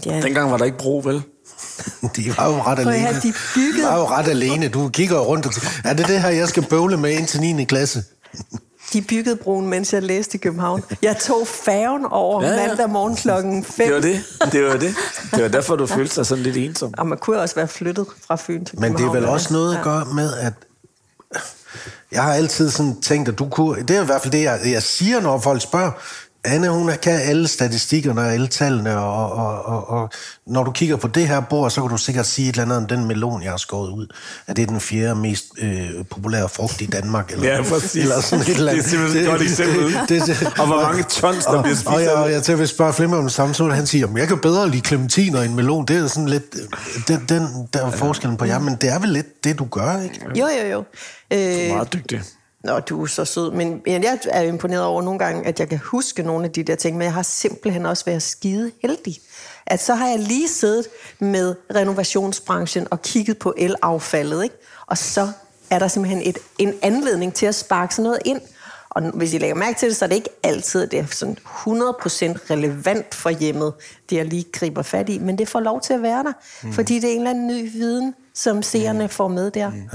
ja. Dengang var der ikke bro, vel? De var jo ret alene. Have, de, byggede... de var jo ret alene. Du kigger rundt og tænker, er det det her, jeg skal bøvle med ind til 9. klasse? De byggede broen, mens jeg læste i København. Jeg tog færgen over ja, ja. mandag morgen klokken 5. Det var det. Det var det. Det var derfor, du følte dig sådan lidt ensom. Og man kunne også være flyttet fra Fyn til København. Men det er vel også noget at gøre med, at jeg har altid sådan tænkt, at du kunne... Det er i hvert fald det, jeg, jeg siger, når folk spørger. Anne, hun kan alle statistikkerne og alle tallene, og, og, og, og når du kigger på det her bord, så kan du sikkert sige et eller andet om den melon, jeg har skåret ud. At det er den fjerde mest øh, populære frugt i Danmark. Eller, ja, præcis. Eller sådan et eller andet. Det er simpelthen et godt eksempel. Det, det, og hvor mange tons, der og, bliver spist. Og, jeg, og jeg til at spørge Flimmer om det samme, så han siger, at jeg kan bedre lide clementiner end melon. Det er sådan lidt, den, den der er forskellen på jer, men det er vel lidt det, du gør, ikke? Jo, jo, jo. Øh, du er meget dygtig. Nå, du er så sød. Men jeg er imponeret over nogle gange, at jeg kan huske nogle af de der ting, men jeg har simpelthen også været skide heldig. At så har jeg lige siddet med renovationsbranchen og kigget på elaffaldet, ikke? og så er der simpelthen et, en anledning til at sparke sådan noget ind. Og hvis I lægger mærke til det, så er det ikke altid det er sådan 100% relevant for hjemmet, det jeg lige griber fat i, men det får lov til at være der, mm. fordi det er en eller anden ny viden, som seerne mm. får med der. Mm.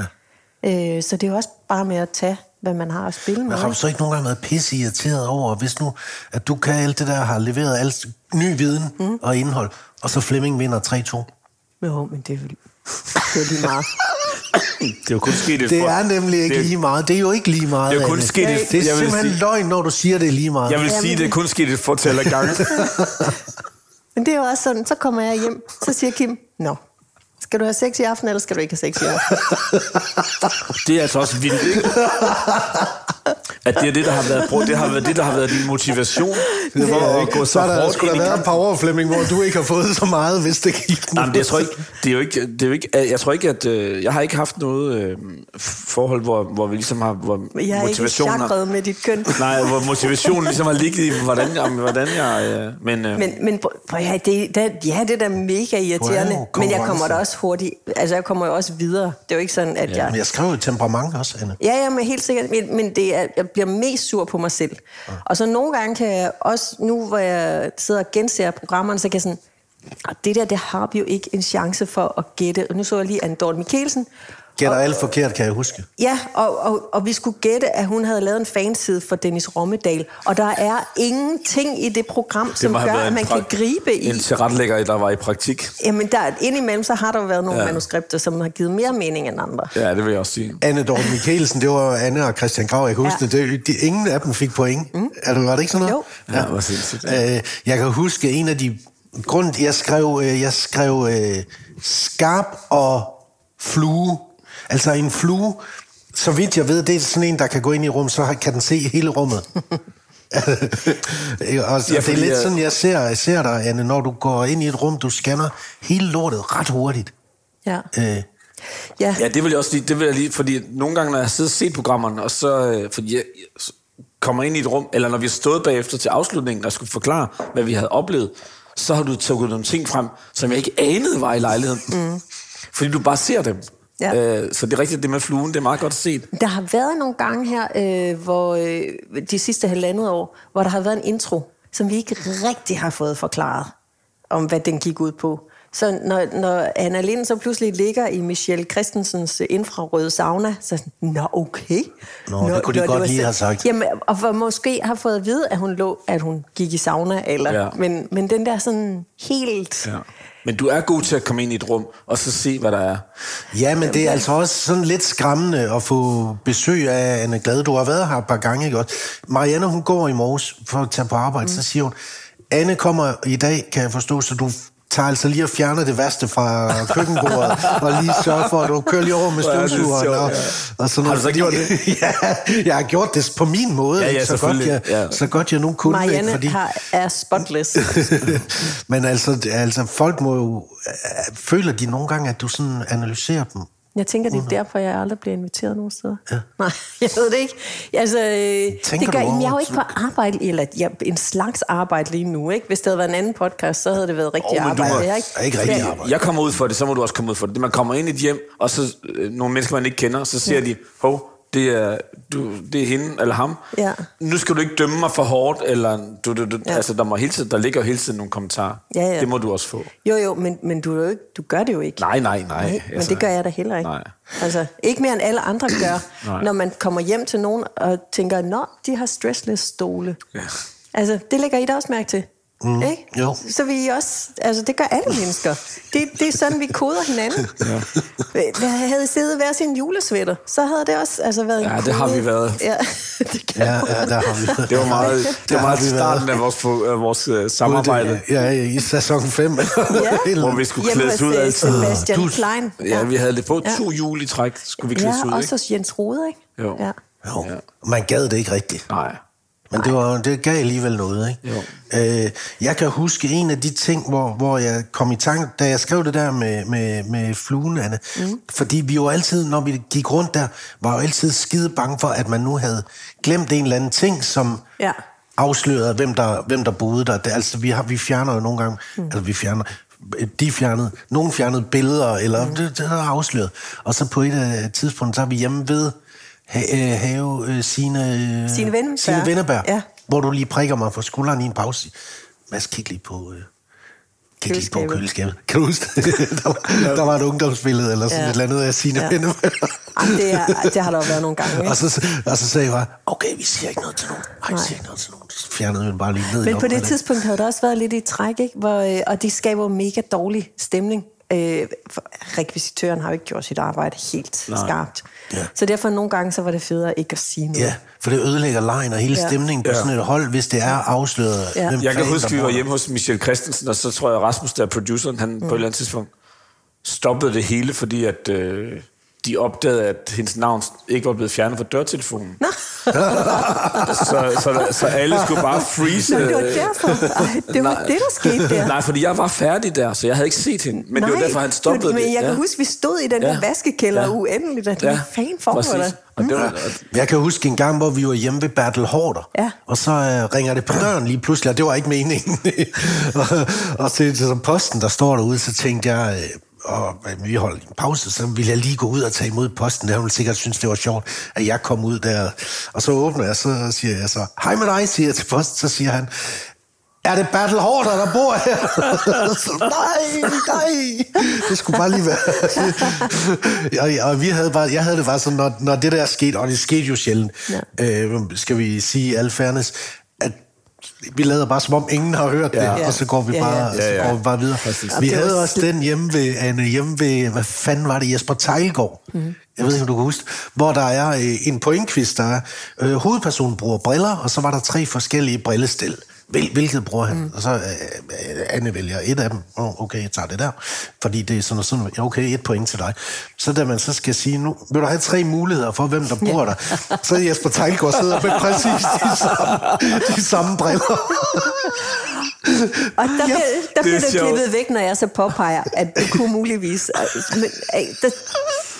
Øh, så det er også bare med at tage hvad man har at spille med. Men har du så ikke nogen gange været pisse irriteret over, hvis nu, at du kan alt det der, har leveret alt ny viden mm. og indhold, og så Flemming vinder 3-2? Jo, men det er, det er lige meget. det er jo kun sket Det er nemlig ikke det, lige meget. Det er jo ikke lige meget. Det er kun sket Det er simpelthen sige, løgn, når du siger, det er lige meget. Jeg vil sige, det er kun sket et fortæl af gange. men det er jo også sådan, så kommer jeg hjem, så siger Kim, nå, skal du have sex i aften, eller skal du ikke have sex i aften? det er altså også vildt, ikke? At det er det, der har været brugt. Det har været det, der har været din motivation for at gå så, så der, hårdt ind i været en power Flemming, hvor du ikke har fået så meget, hvis det gik. Nej, men det, jeg tror ikke, det er jo ikke, det er jo ikke, jeg tror ikke, at øh, jeg har ikke haft noget øh, forhold, hvor, hvor vi ligesom har, hvor jeg har motivationen ikke med dit køn. Nej, hvor motivationen ligesom har ligget i, hvordan jeg, hvordan jeg øh, men, øh, men, men ja, det, det, ja, det er da mega irriterende, wow, men jeg kommer da også hurtigt, altså jeg kommer jo også videre. Det er jo ikke sådan, at ja, jeg... Men jeg skrev jo temperament også, Anne. Ja, ja, men helt sikkert, men, men det er, jeg bliver mest sur på mig selv. Ja. Og så nogle gange kan jeg også, nu hvor jeg sidder og genser programmerne, så kan jeg sådan, og det der, det har vi jo ikke en chance for at gætte. Og nu så jeg lige Anne Dorte Mikkelsen, Gætter alt forkert, kan jeg huske. Ja, og, og, og vi skulle gætte, at hun havde lavet en fanside for Dennis Rommedal. Og der er ingenting i det program, det som gør, at man kan gribe i... En tilrettelægger, der var i praktik. Jamen, der, indimellem så har der været nogle ja. manuskripter, som har givet mere mening end andre. Ja, det vil jeg også sige. Anne Dorte Mikkelsen, det var Anne og Christian Grav, jeg kan huske ja. det. De, ingen af dem fik point. Mm. Er det, var det ikke sådan noget? Jo. Ja, ja var sindssygt. Øh, jeg kan huske en af de... Grund, jeg skrev, øh, jeg skrev øh, skarp og flue Altså en flue, så vidt jeg ved, det er sådan en, der kan gå ind i rum, så kan den se hele rummet. og ja, det er lidt sådan, jeg ser, jeg ser dig, Anne, når du går ind i et rum, du scanner hele lortet ret hurtigt. Ja. Øh, Ja. ja, det vil jeg også lige, det vil jeg lige, fordi nogle gange, når jeg sidder og ser programmerne, og så, øh, fordi jeg kommer ind i et rum, eller når vi har stået bagefter til afslutningen, og skulle forklare, hvad vi havde oplevet, så har du taget nogle ting frem, som jeg ikke anede var i lejligheden. Mm. Fordi du bare ser dem. Ja. Øh, så det er rigtigt, det med fluen, det er meget godt set. Der har været nogle gange her, øh, hvor øh, de sidste halvandet år, hvor der har været en intro, som vi ikke rigtig har fået forklaret, om hvad den gik ud på. Så når, når Anna Lind så pludselig ligger i Michelle Christensens infrarøde sauna, så er sådan, nå okay. Nå, det kunne de godt lige have sagt. Jamen, og for måske har fået at vide, at hun, lå, at hun gik i sauna, eller, ja. men, men den der sådan helt... Ja. Men du er god til at komme ind i et rum, og så se, hvad der er. Ja, men det er altså også sådan lidt skræmmende at få besøg af Anne Glade. Du har været her et par gange, ikke også? Marianne, hun går i morges for at tage på arbejde, mm. så siger hun, Anne kommer i dag, kan jeg forstå, så du tager altså lige og fjerner det værste fra køkkenbordet, og lige sørger for, at du kører lige over med er støvsugeren. Og, ja. og sådan Har du så gjort det? ja, jeg har gjort det på min måde, Ja, ja, ikke? så, godt jeg, Ja. så godt jeg nu kunne. ikke? Marianne fordi... har, er spotless. Men altså, altså, folk må jo... øh, Føler de nogle gange, at du sådan analyserer dem? Jeg tænker, det er derfor, jeg aldrig bliver inviteret nogen steder. Ja. Nej, jeg ved det ikke. Altså, øh, Tænker det gør, jamen, jeg er jo ikke på arbejde, eller ja, en slags arbejde lige nu. Ikke? Hvis det havde været en anden podcast, så havde det været rigtig du arbejde. må- Jeg er er ikke rigtig arbejde. Jeg kommer ud for det, så må du også komme ud for det. Man kommer ind i et hjem, og så øh, nogle mennesker, man ikke kender, så ser de, hov, det er, du, det er hende eller ham. Ja. Nu skal du ikke dømme mig for hårdt, eller du, du, du, Ja. altså, der, må hele tiden, der ligger jo hele tiden nogle kommentarer. Ja, ja. Det må du også få. Jo, jo, men, men du, er jo ikke, du gør det jo ikke. Nej, nej, nej. Nej, men det gør jeg da heller ikke. Nej. Altså, ikke mere end alle andre gør, når man kommer hjem til nogen og tænker, nå, de har stressless stole. Ja. Altså, det lægger I da også mærke til. Mm. Ikke? jo. Så vi også, altså det gør alle mennesker. Det, det er sådan, vi koder hinanden. Ja. Jeg havde siddet hver sin julesvætter, så havde det også altså, været en Ja, det har vi været. Ja, det kan Ja, ja, der har vi Det var meget, det var meget starten af vores, af vores uh, samarbejde. Ja, i sæson 5. Ja. Hvor vi skulle Hjemme klædes ud altid. Sebastian Du- Klein. Ja, vi havde det på Ja. to jul i træk, skulle vi klædes Ja, ud, også ikke? hos Jens Rode, ikke? Jo. Ja. Jo, man gad det ikke rigtigt. Nej. Men det, var, det gav alligevel noget, ikke? Jo. Øh, jeg kan huske en af de ting, hvor, hvor jeg kom i tanke, da jeg skrev det der med, med, med fluen, Anne. Mm. Fordi vi jo altid, når vi gik rundt der, var jo altid skide bange for, at man nu havde glemt en eller anden ting, som Ja. afslørede, hvem der, hvem der boede der. Det, altså, vi, har, vi fjerner jo nogle gange, mm. altså vi fjerner, de fjernede, nogen fjernede billeder, eller mm. det, det er afsløret. Og så på et af tidspunkt, så er vi hjemme ved ha, øh, have øh, sine, øh, Stine Wenneberg. Stine Wenneberg Ja. hvor du lige prikker mig for skulderen i en pause. Mads, kig lige på... Øh, kig lige på Køleskabet. Kan du huske det? der, var, der var et ungdomsbillede, eller sådan Ja. et eller andet af Signe Ja. Ej, det, er, det har der jo været nogle gange. Ikke? og, så, og så sagde jeg bare, okay, vi siger ikke noget til nogen. Ej, vi siger ikke noget til nogen. Så fjernede vi den bare lige ned i Men på det tidspunkt havde der også været lidt i træk, ikke? Hvor, og det skaber jo mega dårlig stemning. Øh, rekvisitøren har jo ikke gjort sit arbejde helt Nej. skarpt. Ja. Så derfor nogle gange, så var det federe ikke at sige noget. Ja, for det ødelægger lejen og hele Ja. stemningen på Ja. sådan et hold, hvis det er afsløret. Ja. hvem Jeg kan huske, vi var hjemme hos Michelle Christensen, og så tror jeg, Rasmus, der er produceren, han mm. på et eller andet tidspunkt stoppede det hele, fordi at øh, de opdagede, at hendes navn ikke var blevet fjernet fra dørtelefonen. Nå. så, så, så alle skulle bare freeze. Nå, det var derfor. Ej, det var Nej. det, der skete der. Nej, fordi jeg var færdig der, så jeg havde ikke set hende. Men det var derfor, han stoppede men det. jeg kan ja. huske, vi stod i den der Ja. vaskekælder Ja. uendeligt, og det Ja, var fan for. Og det var, Ja. Jeg kan huske en gang, hvor vi var hjemme ved Bertel Hårder. Ja. Og så øh, ringer det på døren lige pludselig, og det var ikke meningen. og, og til, til posten, der står derude, så tænkte jeg, øh, og øh, vi holdt en pause, så ville jeg lige gå ud og tage imod posten. Der ville sikkert synes, det var sjovt, at jeg kom ud der. Og så åbner jeg, så siger jeg så, hej med dig, siger jeg til posten. Så siger han, er det Bertel Hårder, der bor her? så, nej, nej. Det skulle bare lige være... og, og vi havde bare, jeg havde det bare sådan, når, når det der skete, og det skete jo sjældent, Ja. øh, skal vi sige al fairness, vi lader bare som om ingen har hørt det, Ja. og så går vi bare, ja. Så Ja, ja. går vi bare videre. Præcis. Vi det havde også den hjemme ved, Anne, hjemme ved, hvad fanden var det, Jesper Tejlgaard. Mm. Jeg ved ikke, om du kan huske, hvor der er øh, en pointquiz, der er, øh, hovedpersonen bruger briller, og så var der tre forskellige brillestil. Hvil, hvilket bruger han? Mm. Og så øh, Anne vælger et af dem. Oh, okay, jeg tager det der. Fordi det er sådan og sådan. Ja, okay, et point til dig. Så da man så skal sige, nu vil du have tre muligheder for, hvem der bor der, så er Jesper Tejlgaard sidder med præcis de samme, de samme briller. Og der, Ja, ja, der det bliver er det sjovt. klippet væk, når jeg så påpeger, at det kunne muligvis... Men, der,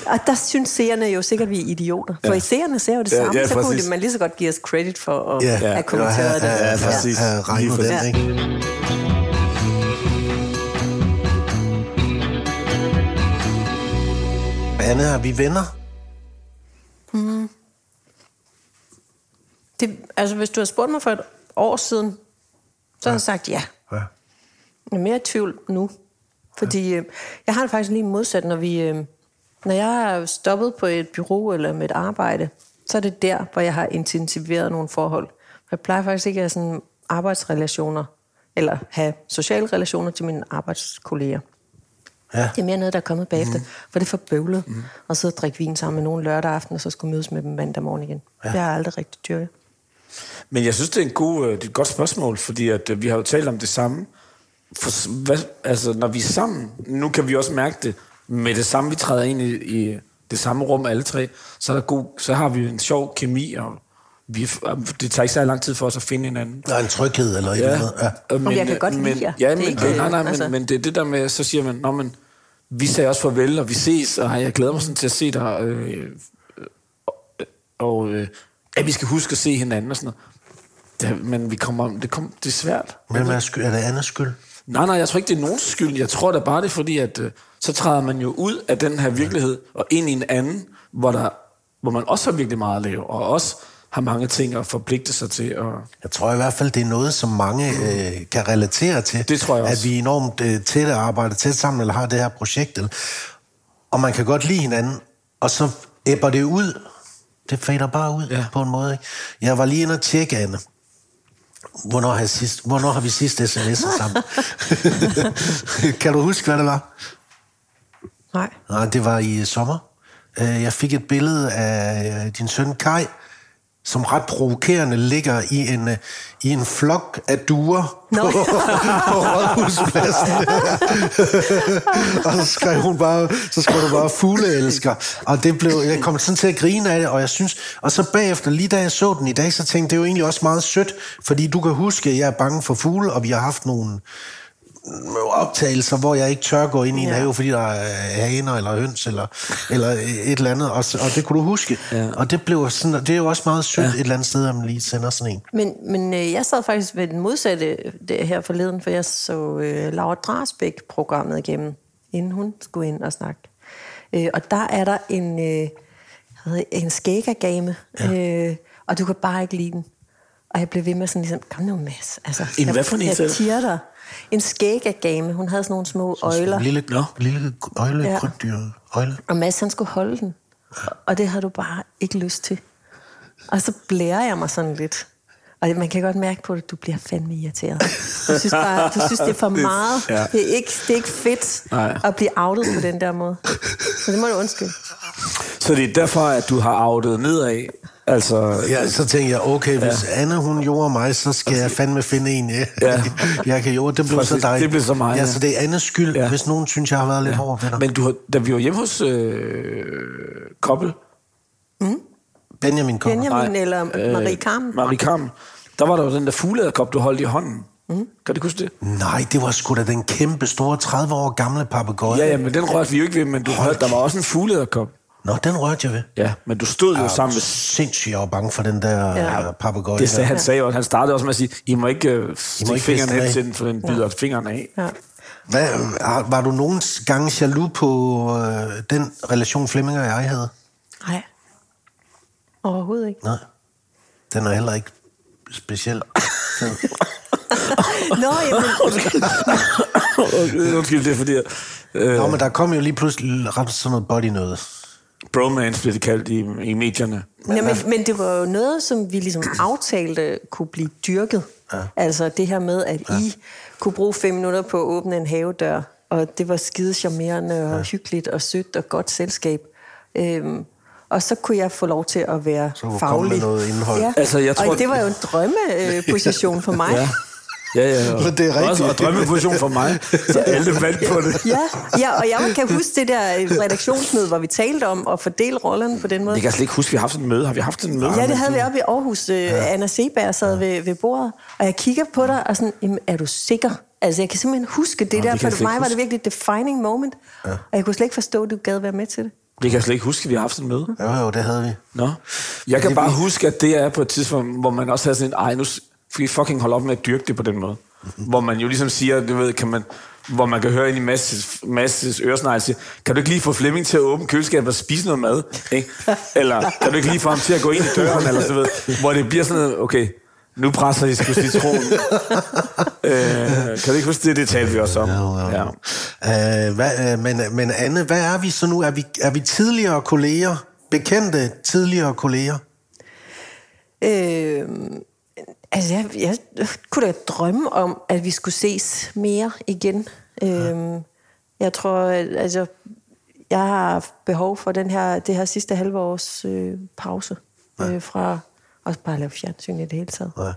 og der synes seerne jo sikkert, at vi er idioter. For Ja. ja. seerne ser jo det Ja, samme, ja, så kunne det, man lige så godt give os credit for at Ja, ja, have kommenteret det. ja, præcis. Regnet Lige den, præcis. ikke? Anne, er vi venner? Det, altså, hvis du har spurgt mig for et år siden, så har jeg sagt ja. Ja. Jeg er mere i tvivl nu. Fordi øh, jeg har det faktisk lige modsat, når vi... Øh, når jeg er stoppet på et bureau eller med et arbejde, så er det der, hvor jeg har intensiveret nogle forhold. Jeg plejer faktisk ikke at have sådan arbejdsrelationer, eller have sociale relationer til mine arbejdskolleger. Ja. Det er mere noget, der er kommet bagefter, mm. for det er for bøvlet mm. at sidde og drikke vin sammen med nogen lørdag aften, og så skulle mødes med dem mandag morgen igen. Ja. Det har jeg aldrig rigtig dyrket. Men jeg synes, det er, en god, øh, det er et godt spørgsmål, fordi at, øh, vi har jo talt om det samme. For, hvad, altså, når vi er sammen, nu kan vi også mærke det, med det samme, vi træder ind i, i det samme rum alle tre, så, er der god, så har vi en sjov kemi, og vi, det tager ikke så lang tid for os at finde hinanden. Der er en tryghed eller et eller andet. Ja. Men jeg kan godt men, lide jer. Ja, Det men, ikke, nej, nej, altså- men, men det er det der med, så siger man, Nå, men, vi sagde også farvel, og vi ses, og jeg glæder mig sådan til at se dig, øh, øh, og øh, at vi skal huske at se hinanden og sådan noget. Det, men vi kommer, det, kom, det er svært. Hvem er, skyld? er det Annas skyld? Nej, nej, jeg tror ikke, det er nogens skyld. Jeg tror da bare, det er fordi, at øh, så træder man jo ud af den her virkelighed og ind i en anden, hvor, der, hvor man også har virkelig meget at lave, og også har mange ting at forpligte sig til. Og, Jeg tror i hvert fald, det er noget, som mange øh, kan relatere til. Det tror jeg også. At vi er enormt øh, tætte arbejder tæt sammen, eller har det her projekt. Eller, og man kan godt lide hinanden, og så æbber det ud. Det fader bare ud ja. på en måde. Ikke? Jeg var lige inde og tjekke, Anne. Hvornår har, sidst, hvornår har vi sidst sms'et sammen? kan du huske, hvad det var? Nej. Nej, det var i sommer. Øh, Jeg fik et billede af øh, din søn Kai, som ret provokerende ligger i en, øh, i en flok af duer Nå. på, på Rådhuspladsen. og så skrev hun bare, så skrev du bare fugleelsker. Og det blev, jeg kom sådan til at grine af det, og jeg synes, og så bagefter, lige da jeg så den i dag, så tænkte jeg, det er jo egentlig også meget sødt, fordi du kan huske, at jeg er bange for fugle, og vi har haft nogle optagelser, hvor jeg ikke tør gå ind i en Ja. have, fordi der er haner eller høns eller, eller et eller andet, og, og det kunne du huske. Ja. Og det, blev sådan, det er jo også meget sødt ja. et eller andet sted, at man lige sender sådan en. Men, men øh, jeg sad faktisk ved den modsatte det her forleden, for jeg så øh, Laura Drasbæk-programmet igennem, inden hun skulle ind og snakke. Øh, og der er der en, øh, en skægagame, ja. øh, og du kan bare ikke lide den. Og jeg blev ved med sådan ligesom, kom nu Mads. Altså, En jeg- hvad for en, Jeg tiger dig. En skægagame. Hun havde sådan nogle små øjler. En lille, Nå. lille øjle, Ja. krybdyr, øjle. Og Mads, han skulle holde den. Og det havde du bare ikke lyst til. Og så blærer jeg mig sådan lidt. Og man kan godt mærke på det, du bliver fandme irriteret. Du synes, bare, du synes det er for meget. ja. Det, er ikke, det er ikke fedt Nej. at blive outet på den der måde. Så det må du undskylde. så det er derfor, at du har outet nedad. Altså, Ja, så tænkte jeg, okay, hvis ja. Anne hun gjorde mig, så skal jeg fandme finde en, jeg, Ja. ja. jeg kan gjorde. Det blev Præcis, så dig. det blev så mig, Ja, ja. så det er Annes skyld, Ja. ja. hvis nogen synes, jeg har været lidt hård ved dig. men du har, da vi var hjemme hos øh, Koppel, Benjamin kommer. Benjamin eller Marie Carmen. Marie Carmen, der var der jo den der fugleæderkop, du holdt i hånden. Mm. Kan du huske det? Nej, det var sgu da den kæmpe store 30 år gamle papegøje. Ja, ja, men den rørte vi jo ikke ved, men du hørte, der var også en fugleæderkop. Nå, den rørte jeg ved. Ja, men du stod jo Ja, sammen med... Sindssygt, jeg var bange for den der Ja. ja. papegøje. Det sagde, han sagde også, han startede også med at sige, I må ikke uh, stikke feste hen til den, for den bider ja. fingeren af. Ja. Hvad, var du nogen gange jaloux på øh, den relation Flemming og jeg havde? Nej. Overhovedet ikke. Nej. Den er heller ikke speciel. Nå, jamen, Undskyld, det er fordi, øh, Nå, men der kom jo lige pludselig ret sådan noget body noget. Bromance bliver det kaldt i, i medierne. Jamen, men det var jo noget, som vi ligesom aftalte kunne blive dyrket. Ja. Altså det her med, at ja. I kunne bruge fem minutter på at åbne en havedør, og det var skide charmerende og ja. hyggeligt og sødt og godt selskab. Øhm, og så kunne jeg få lov til at være Så faglig. med noget indhold. Ja. Altså, jeg tror- og det var jo en drømmeposition for mig. Ja. Ja, ja. Og, Men det er rigtigt. Også, og drømmeposition for mig, så alle vandt på det. Ja, ja, og jeg kan huske det der redaktionsmøde, hvor vi talte om at fordele rollerne på den måde. Jeg kan slet ikke huske, at vi har haft sådan et møde. Har vi haft sådan et møde? Ja, det havde vi oppe i Aarhus. Ja. Anna Seberg sad ved, ved bordet, og jeg kigger på dig og sådan, jamen, er du sikker? Altså, jeg kan simpelthen huske det Nå, der, det for mig ikke var det huske. virkelig et defining moment. Ja. Og jeg kunne slet ikke forstå, at du gad være med til det. Det kan jeg slet ikke huske, at vi har haft sådan et møde. Jo, jo, det havde vi. Nå. Jeg kan bare huske, at det er på et tidspunkt, hvor man også har sådan en, ej, nu vi fucking holde op med at dyrke det på den måde. Hvor man jo ligesom siger, du ved, kan man, hvor man kan høre ind i Masses, Masses øresnegl sige, kan du ikke lige få Flemming til at åbne køleskabet og spise noget mad? Ikke? Eller kan du ikke lige få ham til at gå ind i døren? Eller så ved, hvor det bliver sådan noget, okay, Nu presser de sgu citron. øh, kan du ikke huske det? Det talte vi også om. Ja, ja. ja. Øh, hvad, øh, men, men Anne, hvad er vi så nu? Er vi, er vi tidligere kolleger? Bekendte tidligere kolleger? Øh, altså, jeg, jeg kunne da drømme om, at vi skulle ses mere igen. Øh, jeg tror, at, altså, jeg har haft behov for den her, det her sidste halve års øh, pause øh, fra også bare at lave fjernsyn i det hele taget. Ja.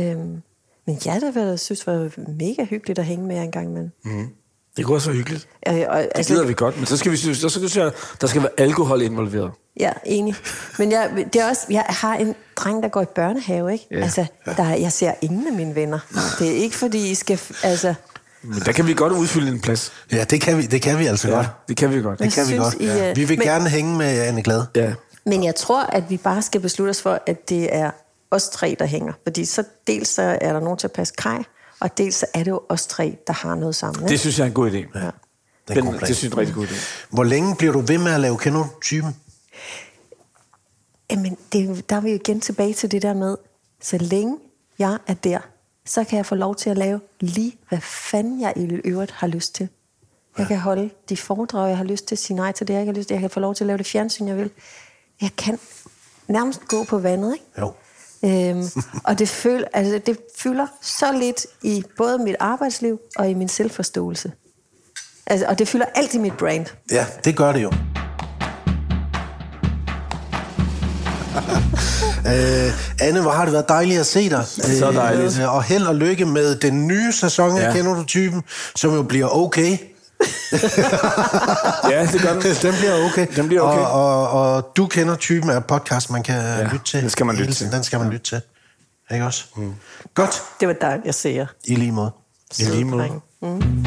Øhm, men ja, det var, jeg synes var mega hyggeligt at hænge med jer en gang imellem. Mm. Det kunne også være hyggeligt. Øh, og, Det gider vi godt, men så skal vi så skal vi sige, der skal være alkohol involveret. Ja, enig. Men jeg, det er også, jeg har en dreng, der går i børnehave, ikke? Ja. Altså, der, jeg ser ingen af mine venner. Det er ikke, fordi I skal... Altså, Men der kan vi godt udfylde en plads. Ja, det kan vi, det kan vi altså ja. godt. det kan vi godt. Det kan vi godt. I, Ja. øh, Vi vil men- gerne hænge med Anne Glad. Ja. men jeg tror, at vi bare skal beslutte os for, at det er os tre, der hænger. Fordi så dels så er der nogen til at passe kaj, og dels så er det jo os tre, der har noget sammen. Det Ikke? synes jeg er en god idé. Ja. Det er en Den, det synes jeg er en rigtig god idé. Hvor længe bliver du ved med at lave kender-typen? Jamen, det, der er vi jo igen tilbage til det der med, så længe jeg er der, så kan jeg få lov til at lave lige, hvad fanden jeg i øvrigt har lyst til. Jeg kan holde de foredrag, jeg har lyst til, sige nej til det, jeg ikke har lyst til. Jeg kan få lov til at lave det fjernsyn, jeg vil. Jeg kan nærmest gå på vandet, ikke? Jo. Øhm, og det, føl, altså, det fylder så lidt i både mit arbejdsliv og i min selvforståelse. Altså, og det fylder alt i mit brand. Ja, det gør det jo. øh, Anne, hvor har det været dejligt at se dig. Så dejligt. Øh, og held og lykke med den nye sæson af Ja. Kender du typen, som jo bliver okay. Ja, det gør den. den bliver okay. Den bliver okay. Og, og, og du kender typen af podcast, man kan ja, lytte til. den skal man lytte til. Den skal man lytte til. Ikke også? Mm. Godt. Det var dejligt at se jer. I lige måde. I lige måde. Mm.